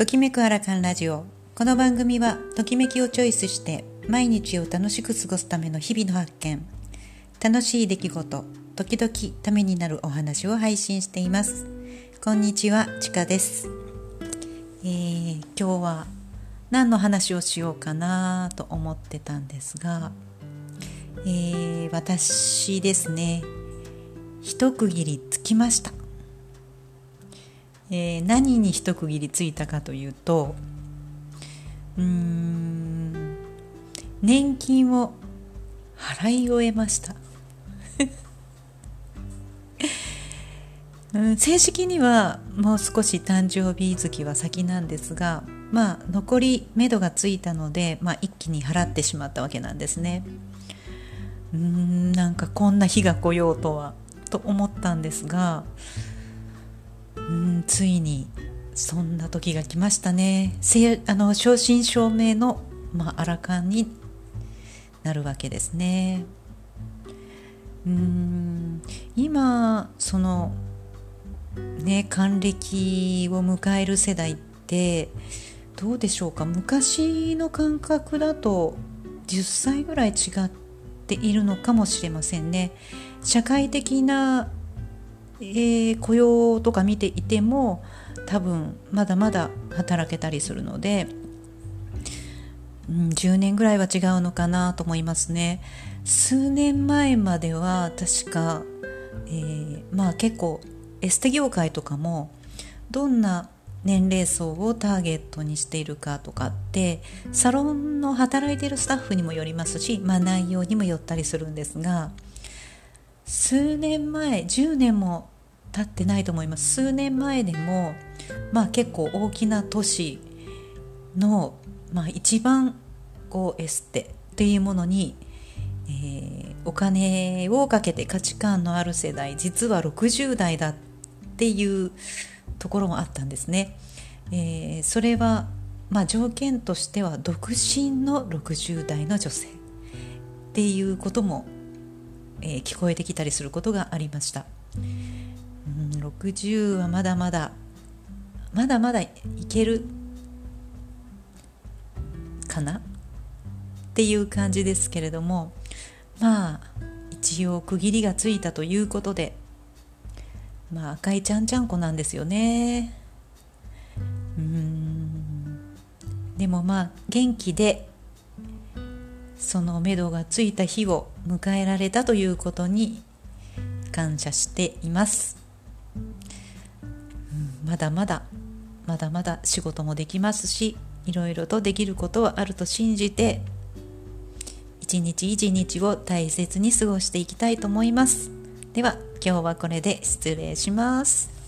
ときめくアラカンラジオ。この番組はときめきをチョイスして毎日を楽しく過ごすための日々の発見。楽しい出来事時々ためになるお話を配信しています。こんにちはちかです、えー、今日は何の話をしようかなと思ってたんですが、えー、私ですね。一区切りつきました。えー、何に一区切りついたかというとうん年金を払い終えました。うん、正式にはもう少し誕生日月は先なんですがまあ残り目処がついたので、まあ、一気に払ってしまったわけなんですね。うんなんかこんな日が来ようとはと思ったんですがうんついにそんな時が来ましたね。あの正真正銘の、まあ、アラカンになるわけですね。うん今そのね還暦を迎える世代ってどうでしょうか？昔の感覚だと10歳ぐらい違っているのかもしれませんね。社会的なえー、雇用とか見ていても多分まだまだ働けたりするので、うん、10年ぐらいは違うのかなと思いますね。数年前までは確か、えー、まあ結構エステ業界とかもどんな年齢層をターゲットにしているかとかってサロンの働いているスタッフにもよりますし、まあ、内容にもよったりするんですが数年前10年も経ってないと思います数年前でもまあ結構大きな都市の、まあ、一番こうエステっていうものに、えー、お金をかけて価値観のある世代実は60代だっていうところもあったんですね。えー、それは、まあ、条件としては独身の60代の女性っていうことも、えー、聞こえてきたりすることがありました。ん。60はまだまだまだまだいけるかな？っていう感じですけれどもまあ一応区切りがついたということでまあ赤いちゃんちゃんこなんですよね。うん。でもまあ元気でそのめどがついた日を迎えられたということに感謝しています。まだまだまだまだ仕事もできますしいろいろとできることはあると信じて一日一日を大切に過ごしていきたいと思います。では今日はこれで失礼します。